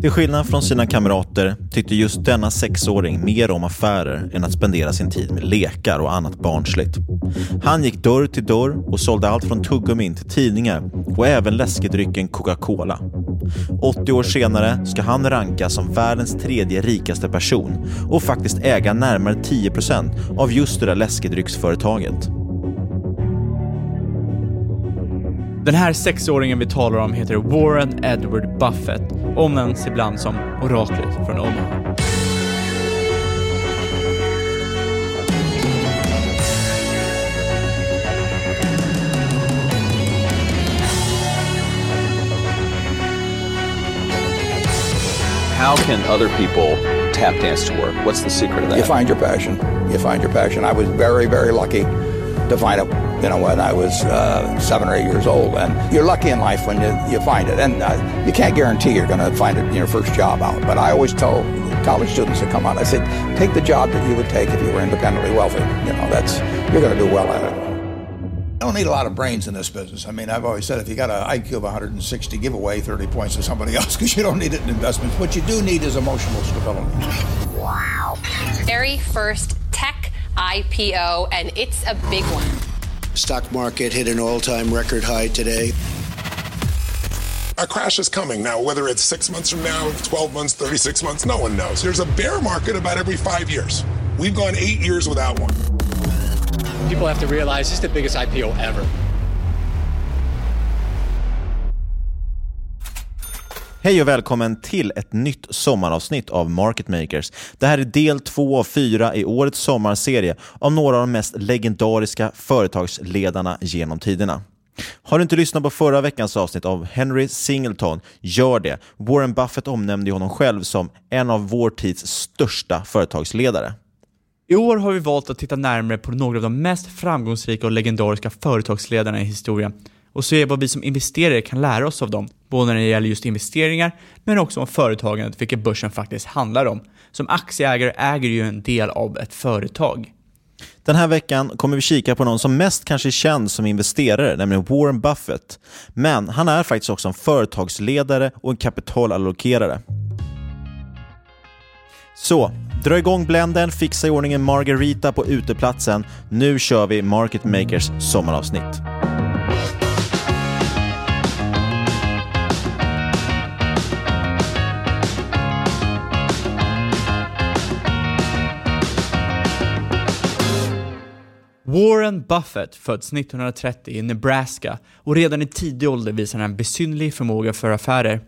Till skillnad från sina kamrater tyckte just denna sexåring mer om affärer än att spendera sin tid med lekar och annat barnsligt. Han gick dörr till dörr och sålde allt från tuggummin till tidningar och även läskedrycken Coca-Cola. 80 år senare ska han rankas som världens tredje rikaste person och faktiskt äga närmare 10% av just det där läskedrycksföretaget. Den här sexåringen vi talar om heter Warren Edward Buffett, omnämns ibland som oraklet från Omaha. How can other people tap dance to work? What's the secret of that? You find your passion. You find your passion. I was very, very lucky to find it, you know, when I was uh, seven or eight years old. And you're lucky in life when you, you find it. And uh, you can't guarantee you're going to find it in your first job out. But I always tell college students that come out, I said, take the job that you would take if you were independently wealthy. You know, that's, you're going to do well at it. I don't need a lot of brains in this business. I mean, I've always said if you got an IQ of 160, give away 30 points to somebody else because you don't need it in investments. What you do need is emotional stability. Wow. Very first tech IPO, and it's a big one. Stock market hit an all-time record high today. A crash is coming now, whether it's six months from now, 12 months, 36 months, no one knows. There's a bear market about every five years. We've gone eight years without one. People have to realize this is the biggest IPO ever. Hej och välkommen till ett nytt sommaravsnitt av Market Makers. Det här är del två av fyra i årets sommarserie om några av de mest legendariska företagsledarna genom tiderna. Har du inte lyssnat på förra veckans avsnitt av Henry Singleton, gör det. Warren Buffett omnämnde honom själv som en av vår tids största företagsledare. I år har vi valt att titta närmare på några av de mest framgångsrika och legendariska företagsledarna i historien och se vad vi som investerare kan lära oss av dem, både när det gäller just investeringar, men också om företagandet, vilket börsen faktiskt handlar om. Som aktieägare äger ju en del av ett företag. Den här veckan kommer vi kika på någon som mest kanske är känd som investerare, nämligen Warren Buffett. Men han är faktiskt också en företagsledare och en kapitalallokerare. Så, dra igång bländen, fixa i ordning en margarita på uteplatsen. Nu kör vi Market Makers sommaravsnitt. Warren Buffett föds 1930 i Nebraska och redan i tidig ålder visar han en besynnerlig förmåga för affärer.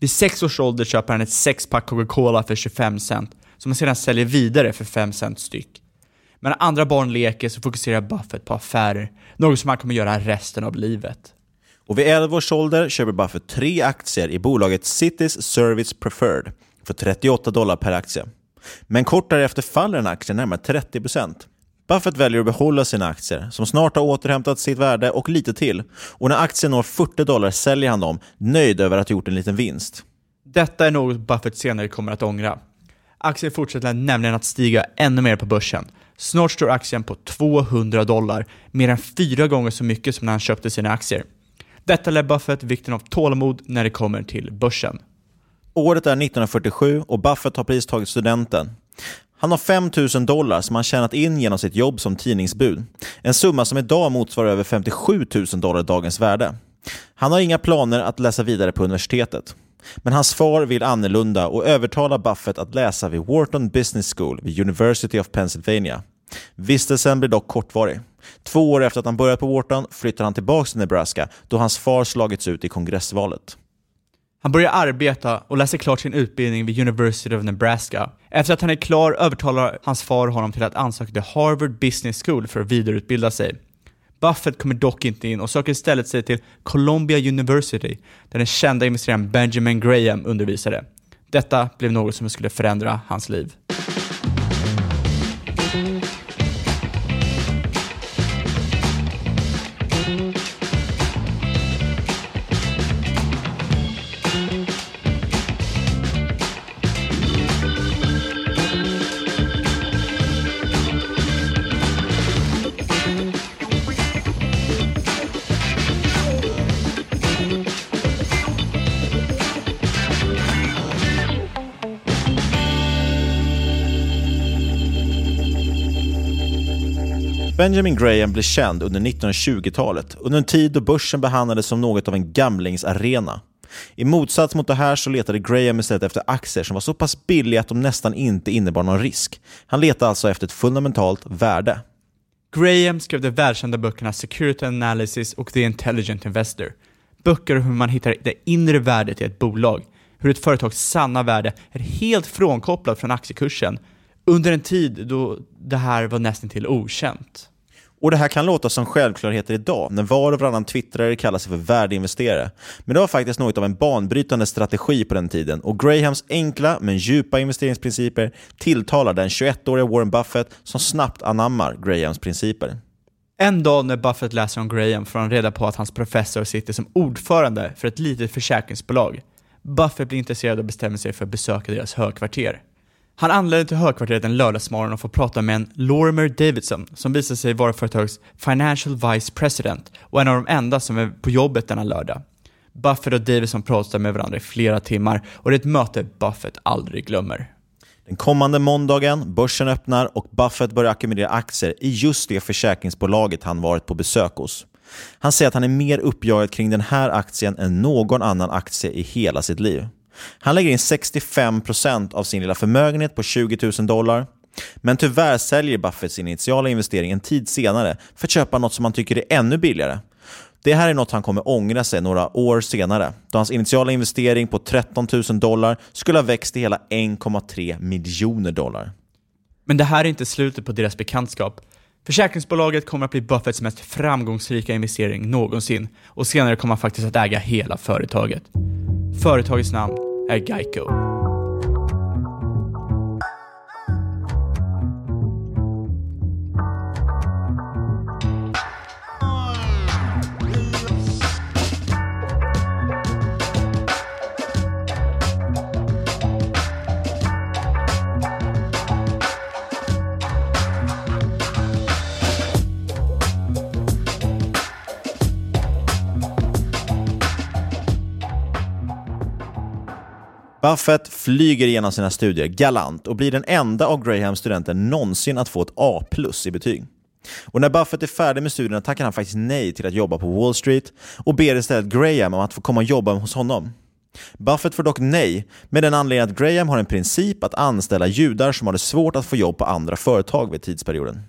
Vid sex års ålder köper han ett sexpack Coca-Cola för 25 cent som han sedan säljer vidare för 5 cent styck. Medan andra barn leker så fokuserar Buffett på affärer, något som han kommer göra resten av livet. Och vid 11 års ålder köper Buffett tre aktier i bolaget Cities Service Preferred för 38 dollar per aktie. Men kort därefter faller den aktien närmare 30 Buffett väljer att behålla sina aktier, som snart har återhämtat sitt värde och lite till. Och när aktien når 40 dollar säljer han dem, nöjd över att ha gjort en liten vinst. Detta är något Buffett senare kommer att ångra. Aktien fortsätter nämligen att stiga ännu mer på börsen. Snart står aktien på 200 dollar, mer än fyra gånger så mycket som när han köpte sina aktier. Detta lär Buffett vikten av tålamod när det kommer till börsen. Året är 1947 och Buffett har precis tagit studenten. Han har 5 000 dollar som han tjänat in genom sitt jobb som tidningsbud. En summa som idag motsvarar över 57 000 dollar i dagens värde. Han har inga planer att läsa vidare på universitetet. Men hans far vill annorlunda och övertalar Buffett att läsa vid Wharton Business School vid University of Pennsylvania. Vistelsen blir dock kortvarig. Två år efter att han börjat på Wharton flyttar han tillbaka till Nebraska då hans far slagits ut i kongressvalet. Han börjar arbeta och läser klart sin utbildning vid University of Nebraska. Efter att han är klar övertalar hans far honom till att ansöka till Harvard Business School för att vidareutbilda sig. Buffett kommer dock inte in och söker istället sig till Columbia University, där den kända investeraren Benjamin Graham undervisade. Detta blev något som skulle förändra hans liv. Benjamin Graham blev känd under 1920-talet, under en tid då börsen behandlades som något av en gamlingsarena. I motsats mot det här så letade Graham istället efter aktier som var så pass billiga att de nästan inte innebar någon risk. Han letade alltså efter ett fundamentalt värde. Graham skrev de världskända böckerna Security Analysis och The Intelligent Investor. Böcker om hur man hittar det inre värdet i ett bolag, hur ett företags sanna värde är helt frånkopplat från aktiekursen, under en tid då det här var nästan till okänt. Och Det här kan låta som självklarheter idag, när var och varannan twittrare kallar sig för värdeinvesterare. Men det var faktiskt något av en banbrytande strategi på den tiden och Grahams enkla men djupa investeringsprinciper tilltalar den 21-åriga Warren Buffett som snabbt anammar Grahams principer. En dag när Buffett läser om Graham får han reda på att hans professor sitter som ordförande för ett litet försäkringsbolag. Buffett blir intresserad och bestämmer sig för att besöka deras högkvarter. Han anländer till högkvarteret en lördagsmorgon och får prata med en Lorimer Davidson som visar sig vara företagets Financial Vice President och en av de enda som är på jobbet denna lördag. Buffett och Davidson pratar med varandra i flera timmar och det är ett möte Buffett aldrig glömmer. Den kommande måndagen, börsen öppnar och Buffett börjar ackumulera aktier i just det försäkringsbolaget han varit på besök hos. Han säger att han är mer uppjagad kring den här aktien än någon annan aktie i hela sitt liv. Han lägger in 65% av sin lilla förmögenhet på 20 000 dollar. Men tyvärr säljer Buffett sin initiala investering en tid senare för att köpa något som han tycker är ännu billigare. Det här är något han kommer ångra sig några år senare, då hans initiala investering på 13 000 dollar skulle ha växt till hela 1,3 miljoner dollar. Men det här är inte slutet på deras bekantskap. Försäkringsbolaget kommer att bli Buffetts mest framgångsrika investering någonsin och senare kommer han faktiskt att äga hela företaget. Företagets namn är Geico. Buffett flyger igenom sina studier galant och blir den enda av Grahams studenter någonsin att få ett A plus i betyg. Och när Buffett är färdig med studierna tackar han faktiskt nej till att jobba på Wall Street och ber istället Graham om att få komma och jobba hos honom. Buffett får dock nej med den anledningen att Graham har en princip att anställa judar som har det svårt att få jobb på andra företag vid tidsperioden.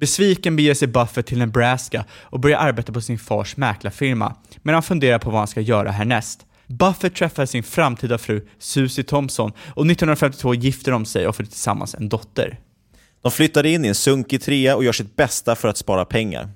Besviken beger sig Buffett till Nebraska och börjar arbeta på sin fars mäklarfirma, men han funderar på vad han ska göra härnäst. Buffett träffar sin framtida fru Susie Thompson och 1952 gifter de sig och får tillsammans en dotter. De flyttar in i en sunkig trea och gör sitt bästa för att spara pengar.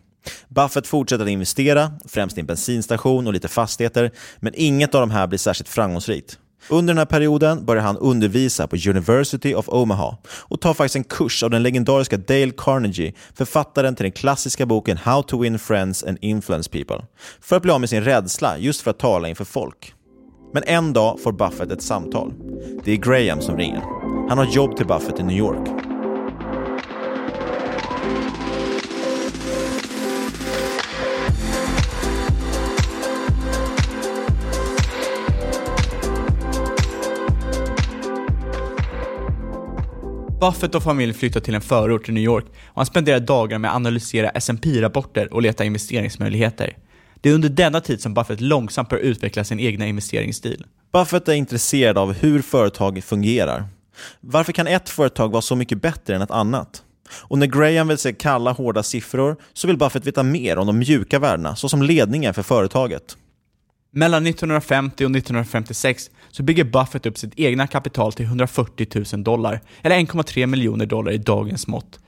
Buffett fortsätter att investera, främst i en bensinstation och lite fastigheter, men inget av de här blir särskilt framgångsrikt. Under den här perioden börjar han undervisa på University of Omaha och tar faktiskt en kurs av den legendariska Dale Carnegie, författaren till den klassiska boken How to win friends and influence people, för att bli av med sin rädsla just för att tala inför folk. Men en dag får Buffett ett samtal. Det är Graham som ringer. Han har jobb till Buffett i New York. Buffett och familjen flyttar till en förort i New York och han spenderar dagar med att analysera S&P rapporter och leta investeringsmöjligheter. Det är under denna tid som Buffett långsamt börjar utveckla sin egna investeringsstil. Buffett är intresserad av hur företag fungerar. Varför kan ett företag vara så mycket bättre än ett annat? Och när Graham vill se kalla, hårda siffror så vill Buffett veta mer om de mjuka värdena, såsom ledningen för företaget. Mellan 1950 och 1956 så bygger Buffett upp sitt egna kapital till 140 000 dollar, eller 1,3 miljoner dollar i dagens mått.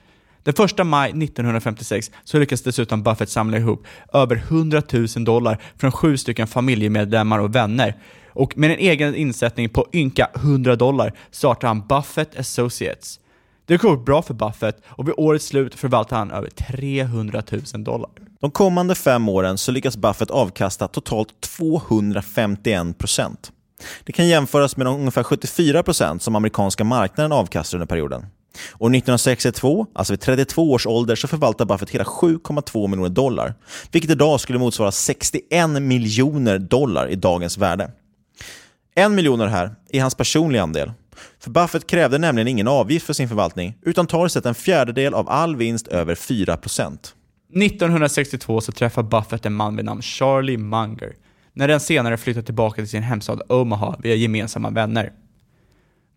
Den 1 maj 1956 så lyckas dessutom Buffett samla ihop över 100 000 dollar från sju stycken familjemedlemmar och vänner. Och med en egen insättning på ynka 100 dollar startar han Buffett Associates. Det går bra för Buffett och vid årets slut förvaltar han över 300 000 dollar. De kommande fem åren så lyckas Buffett avkasta totalt 251 procent. Det kan jämföras med de ungefär 74 procent som amerikanska marknaden avkastar under perioden. År 1962, alltså vid 32 års ålder, så förvaltar Buffett hela 7,2 miljoner dollar, vilket idag skulle motsvara 61 miljoner dollar i dagens värde. En miljon av det här är hans personliga andel. För Buffett krävde nämligen ingen avgift för sin förvaltning, utan tar istället en fjärdedel av all vinst över 4 procent. 1962 så träffar Buffett en man vid namn Charlie Munger, när den senare flyttar tillbaka till sin hemstad Omaha via gemensamma vänner.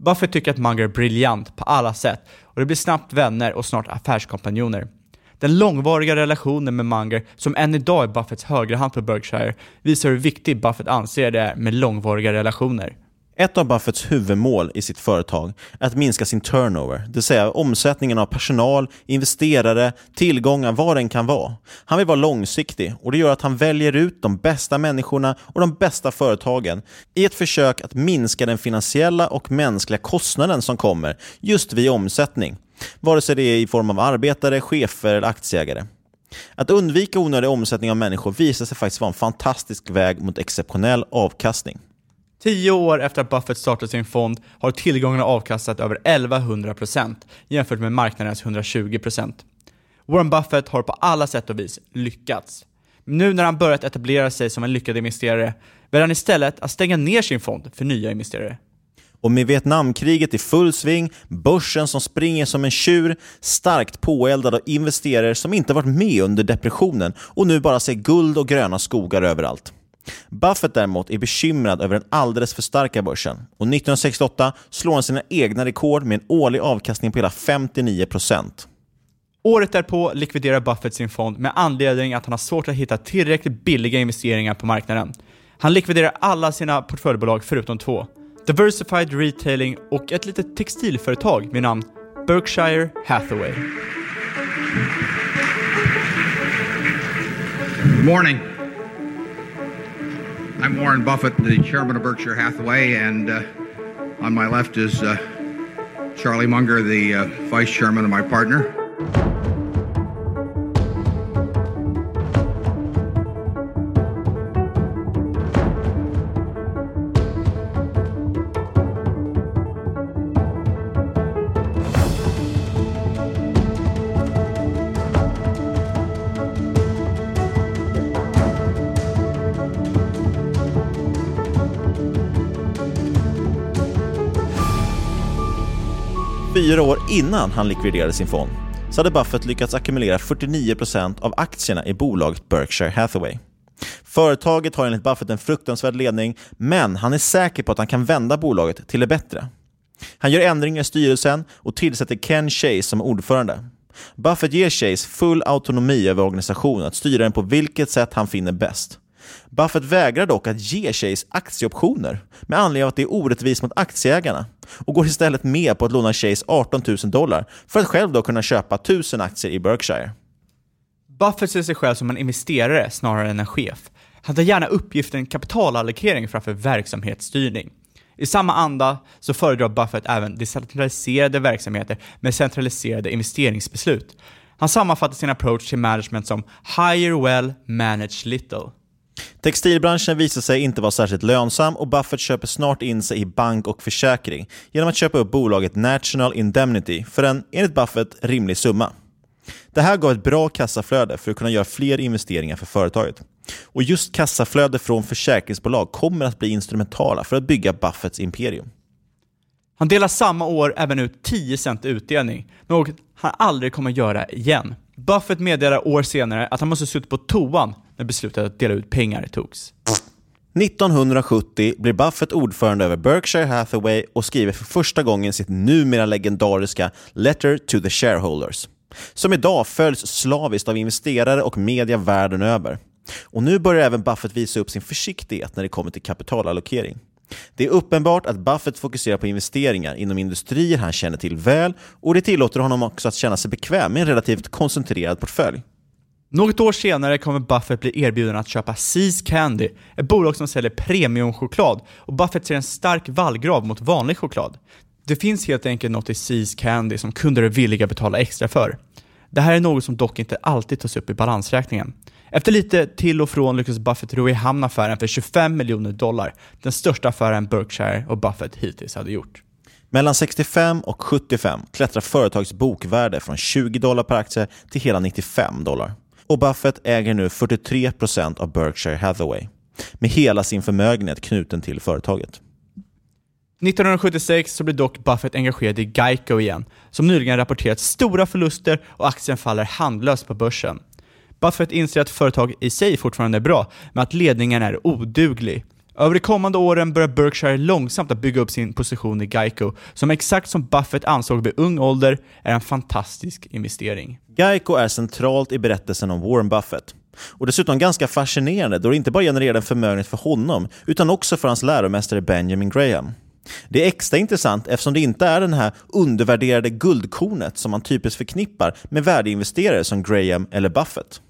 Buffett tycker att Munger är briljant på alla sätt och det blir snabbt vänner och snart affärskompanjoner. Den långvariga relationen med Munger, som än idag är Buffetts högra hand på Berkshire, visar hur viktigt Buffett anser det är med långvariga relationer. Ett av Buffetts huvudmål i sitt företag är att minska sin turnover, det vill säga omsättningen av personal, investerare, tillgångar, vad den kan vara. Han vill vara långsiktig och det gör att han väljer ut de bästa människorna och de bästa företagen i ett försök att minska den finansiella och mänskliga kostnaden som kommer just vid omsättning, vare sig det är i form av arbetare, chefer eller aktieägare. Att undvika onödig omsättning av människor visar sig faktiskt vara en fantastisk väg mot exceptionell avkastning. Tio år efter att Buffett startade sin fond har tillgångarna avkastat över 1100% jämfört med marknadens 120%. Warren Buffett har på alla sätt och vis lyckats. Nu när han börjat etablera sig som en lyckad investerare väljer han istället att stänga ner sin fond för nya investerare. Och med Vietnamkriget i full sving, börsen som springer som en tjur, starkt påeldad av investerare som inte varit med under depressionen och nu bara ser guld och gröna skogar överallt. Buffett däremot är bekymrad över den alldeles för starka börsen och 1968 slår han sina egna rekord med en årlig avkastning på hela 59 procent. Året därpå likviderar Buffett sin fond med anledning att han har svårt att hitta tillräckligt billiga investeringar på marknaden. Han likviderar alla sina portföljbolag förutom två. Diversified Retailing och ett litet textilföretag med namn Berkshire Hathaway. Good morning. I'm Warren Buffett, the chairman of Berkshire Hathaway, and uh, on my left is uh, Charlie Munger, the uh, vice chairman and my partner. Fyra år innan han likviderade sin fond så hade Buffett lyckats ackumulera 49% av aktierna i bolaget Berkshire Hathaway. Företaget har enligt Buffett en fruktansvärd ledning, men han är säker på att han kan vända bolaget till det bättre. Han gör ändringar i styrelsen och tillsätter Ken Chase som ordförande. Buffett ger Chase full autonomi över organisationen att styra den på vilket sätt han finner bäst. Buffett vägrar dock att ge Chase aktieoptioner med anledning av att det är orättvist mot aktieägarna och går istället med på att låna Chase 18 000 dollar för att själv då kunna köpa 1000 aktier i Berkshire. Buffett ser sig själv som en investerare snarare än en chef. Han tar gärna uppgiften kapitalallokering framför verksamhetsstyrning. I samma anda så föredrar Buffett även decentraliserade verksamheter med centraliserade investeringsbeslut. Han sammanfattar sin approach till management som “hire well, manage little”. Textilbranschen visar sig inte vara särskilt lönsam och Buffett köper snart in sig i bank och försäkring genom att köpa upp bolaget National Indemnity för en, enligt Buffett, rimlig summa. Det här gav ett bra kassaflöde för att kunna göra fler investeringar för företaget. Och just kassaflöde från försäkringsbolag kommer att bli instrumentala för att bygga Buffetts imperium. Han delar samma år även ut 10 cent utdelning, något han aldrig kommer göra igen. Buffett meddelar år senare att han måste suttit på toan när beslutet att dela ut pengar togs. 1970 blir Buffett ordförande över Berkshire Hathaway och skriver för första gången sitt numera legendariska Letter to the Shareholders, som idag följs slaviskt av investerare och media världen över. Och nu börjar även Buffett visa upp sin försiktighet när det kommer till kapitalallokering. Det är uppenbart att Buffett fokuserar på investeringar inom industrier han känner till väl och det tillåter honom också att känna sig bekväm med en relativt koncentrerad portfölj. Något år senare kommer Buffett bli erbjuden att köpa Seas Candy, ett bolag som säljer premiumchoklad, och Buffett ser en stark vallgrav mot vanlig choklad. Det finns helt enkelt något i Seas Candy som kunder är villiga att betala extra för. Det här är något som dock inte alltid tas upp i balansräkningen. Efter lite till och från lyckas Buffett ro i hamn affären för 25 miljoner dollar, den största affären Berkshire och Buffett hittills hade gjort. Mellan 65 och 75 klättrar företagets bokvärde från 20 dollar per aktie till hela 95 dollar. Och Buffett äger nu 43 procent av Berkshire Hathaway, med hela sin förmögenhet knuten till företaget. 1976 så blir dock Buffett engagerad i Geico igen, som nyligen rapporterat stora förluster och aktien faller handlöst på börsen. Buffett inser att företaget i sig fortfarande är bra, men att ledningen är oduglig. Över de kommande åren börjar Berkshire långsamt att bygga upp sin position i Geico, som exakt som Buffett ansåg vid ung ålder är en fantastisk investering. Geico är centralt i berättelsen om Warren Buffett. Och dessutom ganska fascinerande då det inte bara genererar en förmögenhet för honom, utan också för hans läromästare Benjamin Graham. Det är extra intressant eftersom det inte är den här undervärderade guldkornet som man typiskt förknippar med värdeinvesterare som Graham eller Buffett.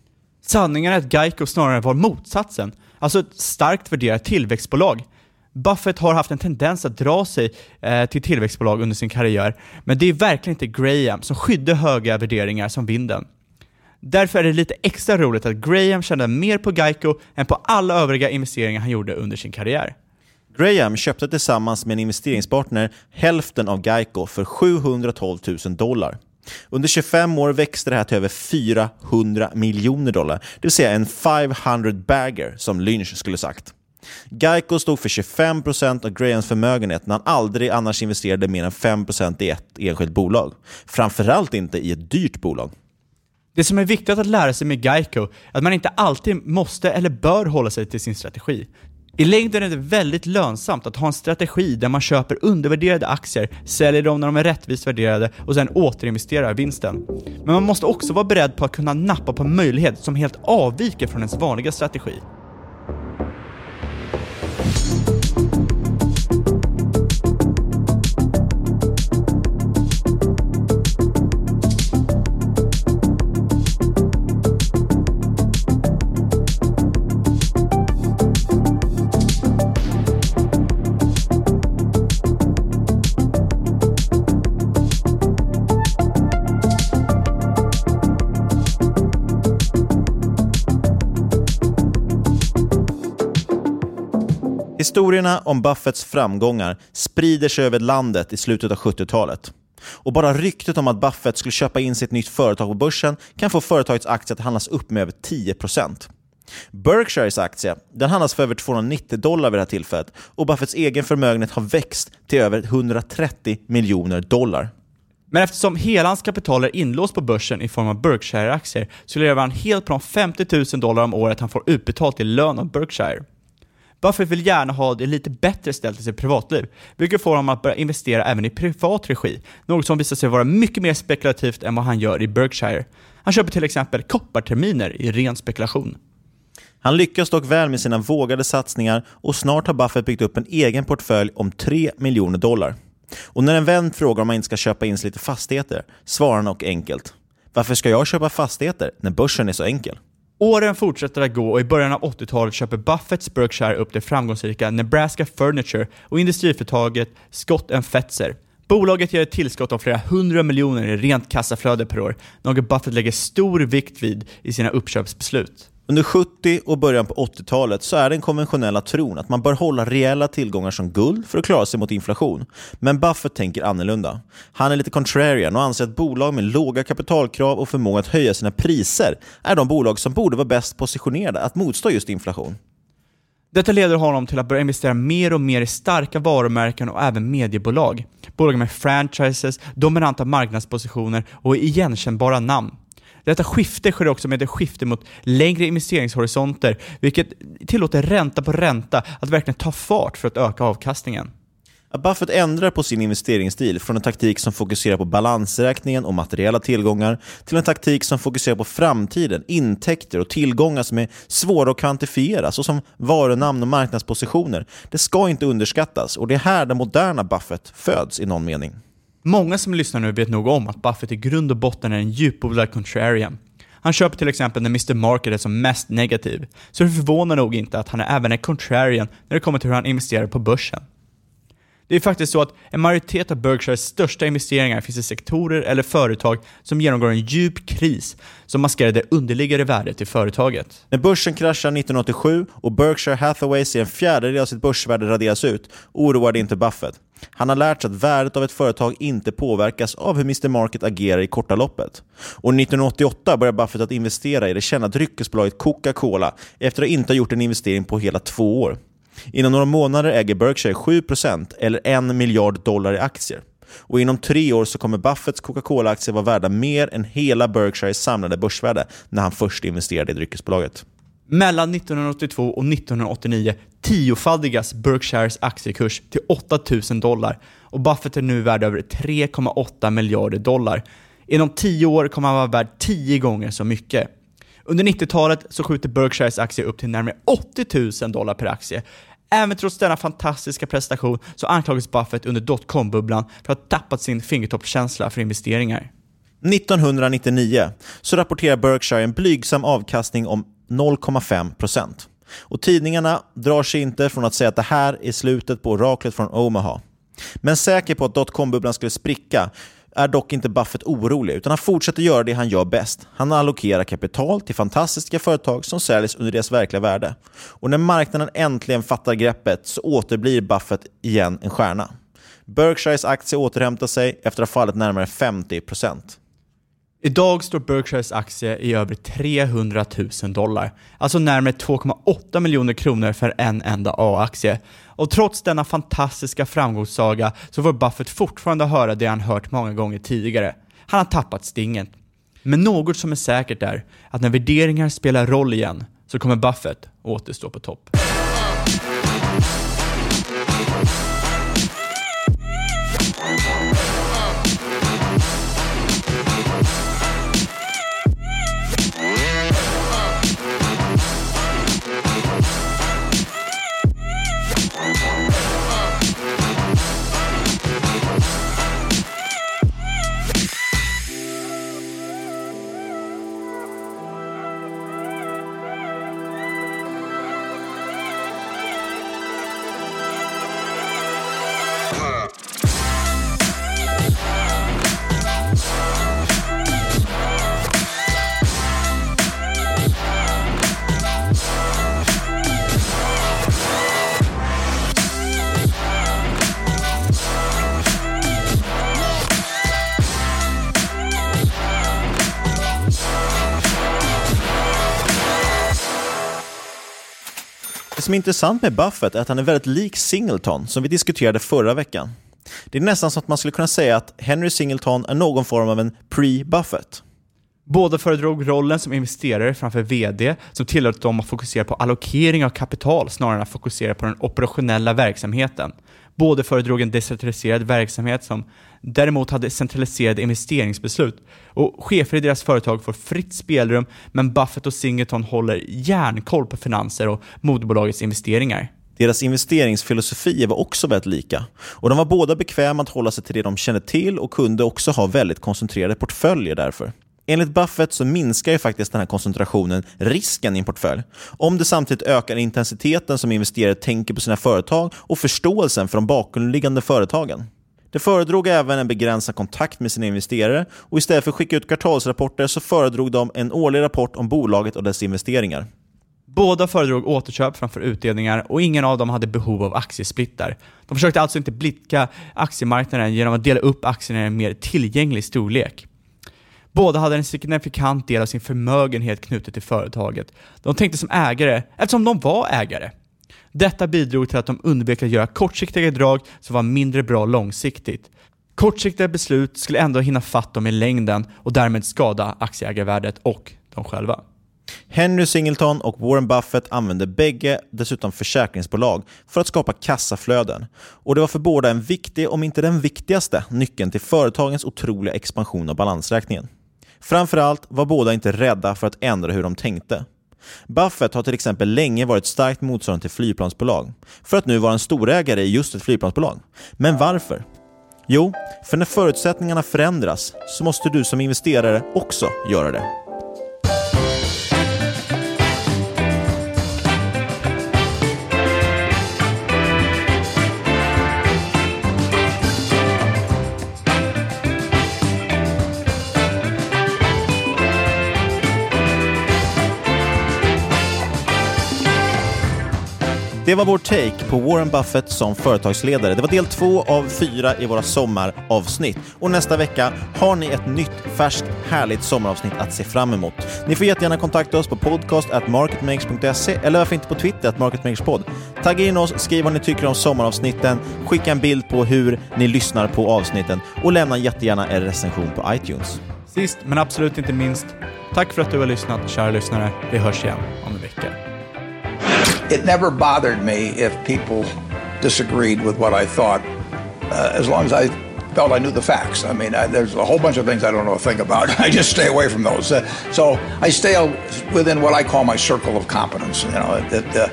Sanningen är att Geico snarare var motsatsen, alltså ett starkt värderat tillväxtbolag. Buffett har haft en tendens att dra sig eh, till tillväxtbolag under sin karriär, men det är verkligen inte Graham som skydde höga värderingar som vinden. Därför är det lite extra roligt att Graham tjänade mer på Geico än på alla övriga investeringar han gjorde under sin karriär. Graham köpte tillsammans med en investeringspartner hälften av Geico för 712 000 dollar. Under 25 år växte det här till över 400 miljoner dollar, det vill säga en 500 bagger som Lynch skulle sagt. Geico stod för 25% av Grahams förmögenhet när han aldrig annars investerade mer än 5% i ett enskilt bolag. Framförallt inte i ett dyrt bolag. Det som är viktigt att lära sig med Geico är att man inte alltid måste eller bör hålla sig till sin strategi. I längden är det väldigt lönsamt att ha en strategi där man köper undervärderade aktier, säljer dem när de är rättvist värderade och sen återinvesterar vinsten. Men man måste också vara beredd på att kunna nappa på en möjlighet som helt avviker från ens vanliga strategi. Historierna om Buffetts framgångar sprider sig över landet i slutet av 70-talet. Och bara ryktet om att Buffett skulle köpa in sitt nytt företag på börsen kan få företagets aktie att handlas upp med över 10%. Berkshires aktie den handlas för över 290 dollar vid det här tillfället och Buffetts egen förmögenhet har växt till över 130 miljoner dollar. Men eftersom hela hans kapital är inlåst på börsen i form av Berkshire-aktier så lever han helt på de 50 000 dollar om året han får utbetalt i lön av Berkshire. Buffett vill gärna ha det lite bättre ställt i sitt privatliv, vilket får honom att börja investera även i privat regi, något som visar sig vara mycket mer spekulativt än vad han gör i Berkshire. Han köper till exempel kopparterminer i ren spekulation. Han lyckas dock väl med sina vågade satsningar och snart har Buffett byggt upp en egen portfölj om 3 miljoner dollar. Och när en vän frågar om man inte ska köpa in sig lite fastigheter svarar han och enkelt. Varför ska jag köpa fastigheter när börsen är så enkel? Åren fortsätter att gå och i början av 80-talet köper Buffetts Berkshire upp det framgångsrika Nebraska Furniture och industriföretaget Scott Fetzer. Bolaget ger ett tillskott av flera hundra miljoner i rent kassaflöde per år, något Buffett lägger stor vikt vid i sina uppköpsbeslut. Under 70 och början på 80-talet så är den konventionella tron att man bör hålla reella tillgångar som guld för att klara sig mot inflation. Men Buffett tänker annorlunda. Han är lite contrarian och anser att bolag med låga kapitalkrav och förmåga att höja sina priser är de bolag som borde vara bäst positionerade att motstå just inflation. Detta leder honom till att börja investera mer och mer i starka varumärken och även mediebolag. Bolag med franchises, dominanta marknadspositioner och igenkännbara namn. Detta skifte sker också med ett skifte mot längre investeringshorisonter, vilket tillåter ränta på ränta att verkligen ta fart för att öka avkastningen. Buffett ändrar på sin investeringsstil från en taktik som fokuserar på balansräkningen och materiella tillgångar till en taktik som fokuserar på framtiden, intäkter och tillgångar som är svåra att kvantifiera, såsom varunamn och marknadspositioner. Det ska inte underskattas och det är här den moderna Buffett föds i någon mening. Många som lyssnar nu vet nog om att Buffett i grund och botten är en djupodlad contrarian. Han köper till exempel när Mr Market är som mest negativ, så det förvånar nog inte att han även är contrarian när det kommer till hur han investerar på börsen. Det är faktiskt så att en majoritet av Berkshires största investeringar finns i sektorer eller företag som genomgår en djup kris som maskerar det underliggande värdet i företaget. När börsen kraschar 1987 och Berkshire Hathaway ser en fjärdedel av sitt börsvärde raderas ut oroar det inte Buffett. Han har lärt sig att värdet av ett företag inte påverkas av hur Mr Market agerar i korta loppet. Och 1988 börjar Buffett att investera i det kända dryckesbolaget Coca-Cola efter att inte ha gjort en investering på hela två år. Inom några månader äger Berkshire 7% eller en miljard dollar i aktier. Och inom tre år så kommer Buffetts Coca-Cola-aktier vara värda mer än hela Berkshires samlade börsvärde när han först investerade i dryckesbolaget. Mellan 1982 och 1989 tiofaldigas Berkshires aktiekurs till 8000 dollar och Buffett är nu värd över 3,8 miljarder dollar. Inom 10 år kommer han vara värd 10 gånger så mycket. Under 90-talet så skjuter Berkshires aktie upp till närmare 80 000 dollar per aktie. Även trots denna fantastiska prestation så anklagas Buffett under dotcom-bubblan för att ha tappat sin fingertoppskänsla för investeringar. 1999 så rapporterar Berkshire en blygsam avkastning om 0,5 och tidningarna drar sig inte från att säga att det här är slutet på oraklet från Omaha. Men säker på att dotcom-bubblan skulle spricka är dock inte Buffett orolig, utan han fortsätter göra det han gör bäst. Han allokerar kapital till fantastiska företag som säljs under deras verkliga värde. Och när marknaden äntligen fattar greppet så återblir Buffett igen en stjärna. Berkshires aktie återhämtar sig efter att ha fallit närmare 50 Idag står Berkshires aktie i över 300 000 dollar, alltså närmare 2,8 miljoner kronor för en enda A-aktie. Och trots denna fantastiska framgångssaga så får Buffett fortfarande höra det han hört många gånger tidigare. Han har tappat stinget. Men något som är säkert är att när värderingar spelar roll igen så kommer Buffett återstå på topp. Det som är intressant med Buffett är att han är väldigt lik Singleton, som vi diskuterade förra veckan. Det är nästan så att man skulle kunna säga att Henry Singleton är någon form av en pre-Buffett. Båda föredrog rollen som investerare framför VD som tillåter dem att fokusera på allokering av kapital snarare än att fokusera på den operationella verksamheten. Båda föredrog en decentraliserad verksamhet som däremot hade centraliserade investeringsbeslut och chefer i deras företag får fritt spelrum men Buffett och Singleton håller järnkoll på finanser och moderbolagets investeringar. Deras investeringsfilosofier var också väldigt lika. Och De var båda bekväma att hålla sig till det de kände till och kunde också ha väldigt koncentrerade portföljer därför. Enligt Buffett så minskar ju faktiskt den här koncentrationen risken i en portfölj. Om det samtidigt ökar intensiteten som investerare tänker på sina företag och förståelsen för de bakomliggande företagen. Det föredrog även en begränsad kontakt med sina investerare och istället för att skicka ut kvartalsrapporter så föredrog de en årlig rapport om bolaget och dess investeringar. Båda föredrog återköp framför utdelningar och ingen av dem hade behov av aktiesplittar. De försökte alltså inte blicka aktiemarknaden genom att dela upp aktierna i en mer tillgänglig storlek. Båda hade en signifikant del av sin förmögenhet knutet till företaget. De tänkte som ägare, eftersom de var ägare. Detta bidrog till att de undvek att göra kortsiktiga drag som var mindre bra långsiktigt. Kortsiktiga beslut skulle ändå hinna fatt dem i längden och därmed skada aktieägarvärdet och de själva. Henry Singleton och Warren Buffett använde bägge dessutom försäkringsbolag för att skapa kassaflöden. Och det var för båda en viktig, om inte den viktigaste, nyckeln till företagens otroliga expansion av balansräkningen. Framförallt var båda inte rädda för att ändra hur de tänkte. Buffett har till exempel länge varit starkt motståndare till flygplansbolag, för att nu vara en storägare i just ett flygplansbolag. Men varför? Jo, för när förutsättningarna förändras så måste du som investerare också göra det. Det var vår take på Warren Buffett som företagsledare. Det var del två av fyra i våra sommaravsnitt. Och nästa vecka har ni ett nytt, färskt, härligt sommaravsnitt att se fram emot. Ni får jättegärna kontakta oss på podcast at marketmakers.se eller varför inte på Twitter, at marketmakerspod. Tagga in oss, skriv vad ni tycker om sommaravsnitten, skicka en bild på hur ni lyssnar på avsnitten och lämna jättegärna en recension på iTunes. Sist men absolut inte minst, tack för att du har lyssnat, kära lyssnare. Vi hörs igen om en. It never bothered me if people disagreed with what I thought, uh, as long as I felt I knew the facts. I mean, I, there's a whole bunch of things I don't know a thing about. I just stay away from those. Uh, so I stay within what I call my circle of competence. You know, that. Uh,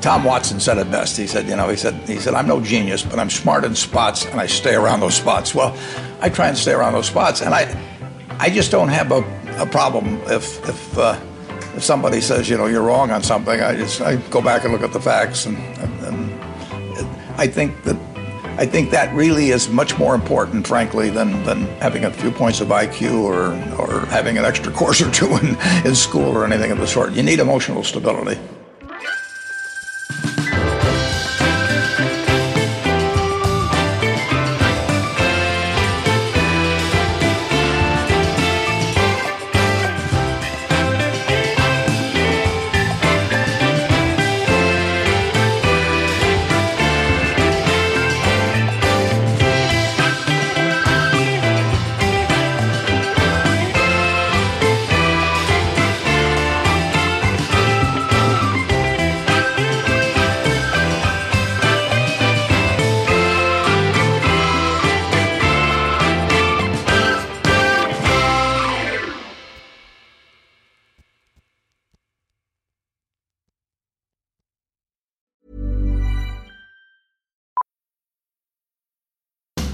Tom Watson said it best. He said, you know, he said, he said, I'm no genius, but I'm smart in spots, and I stay around those spots. Well, I try and stay around those spots, and I, I just don't have a, a problem if if uh, if somebody says, you know, you're wrong on something, I just I go back and look at the facts, and, and, I think that I think that really is much more important, frankly, than, than having a few points of IQ or, or having an extra course or two in, in school or anything of the sort. You need emotional stability.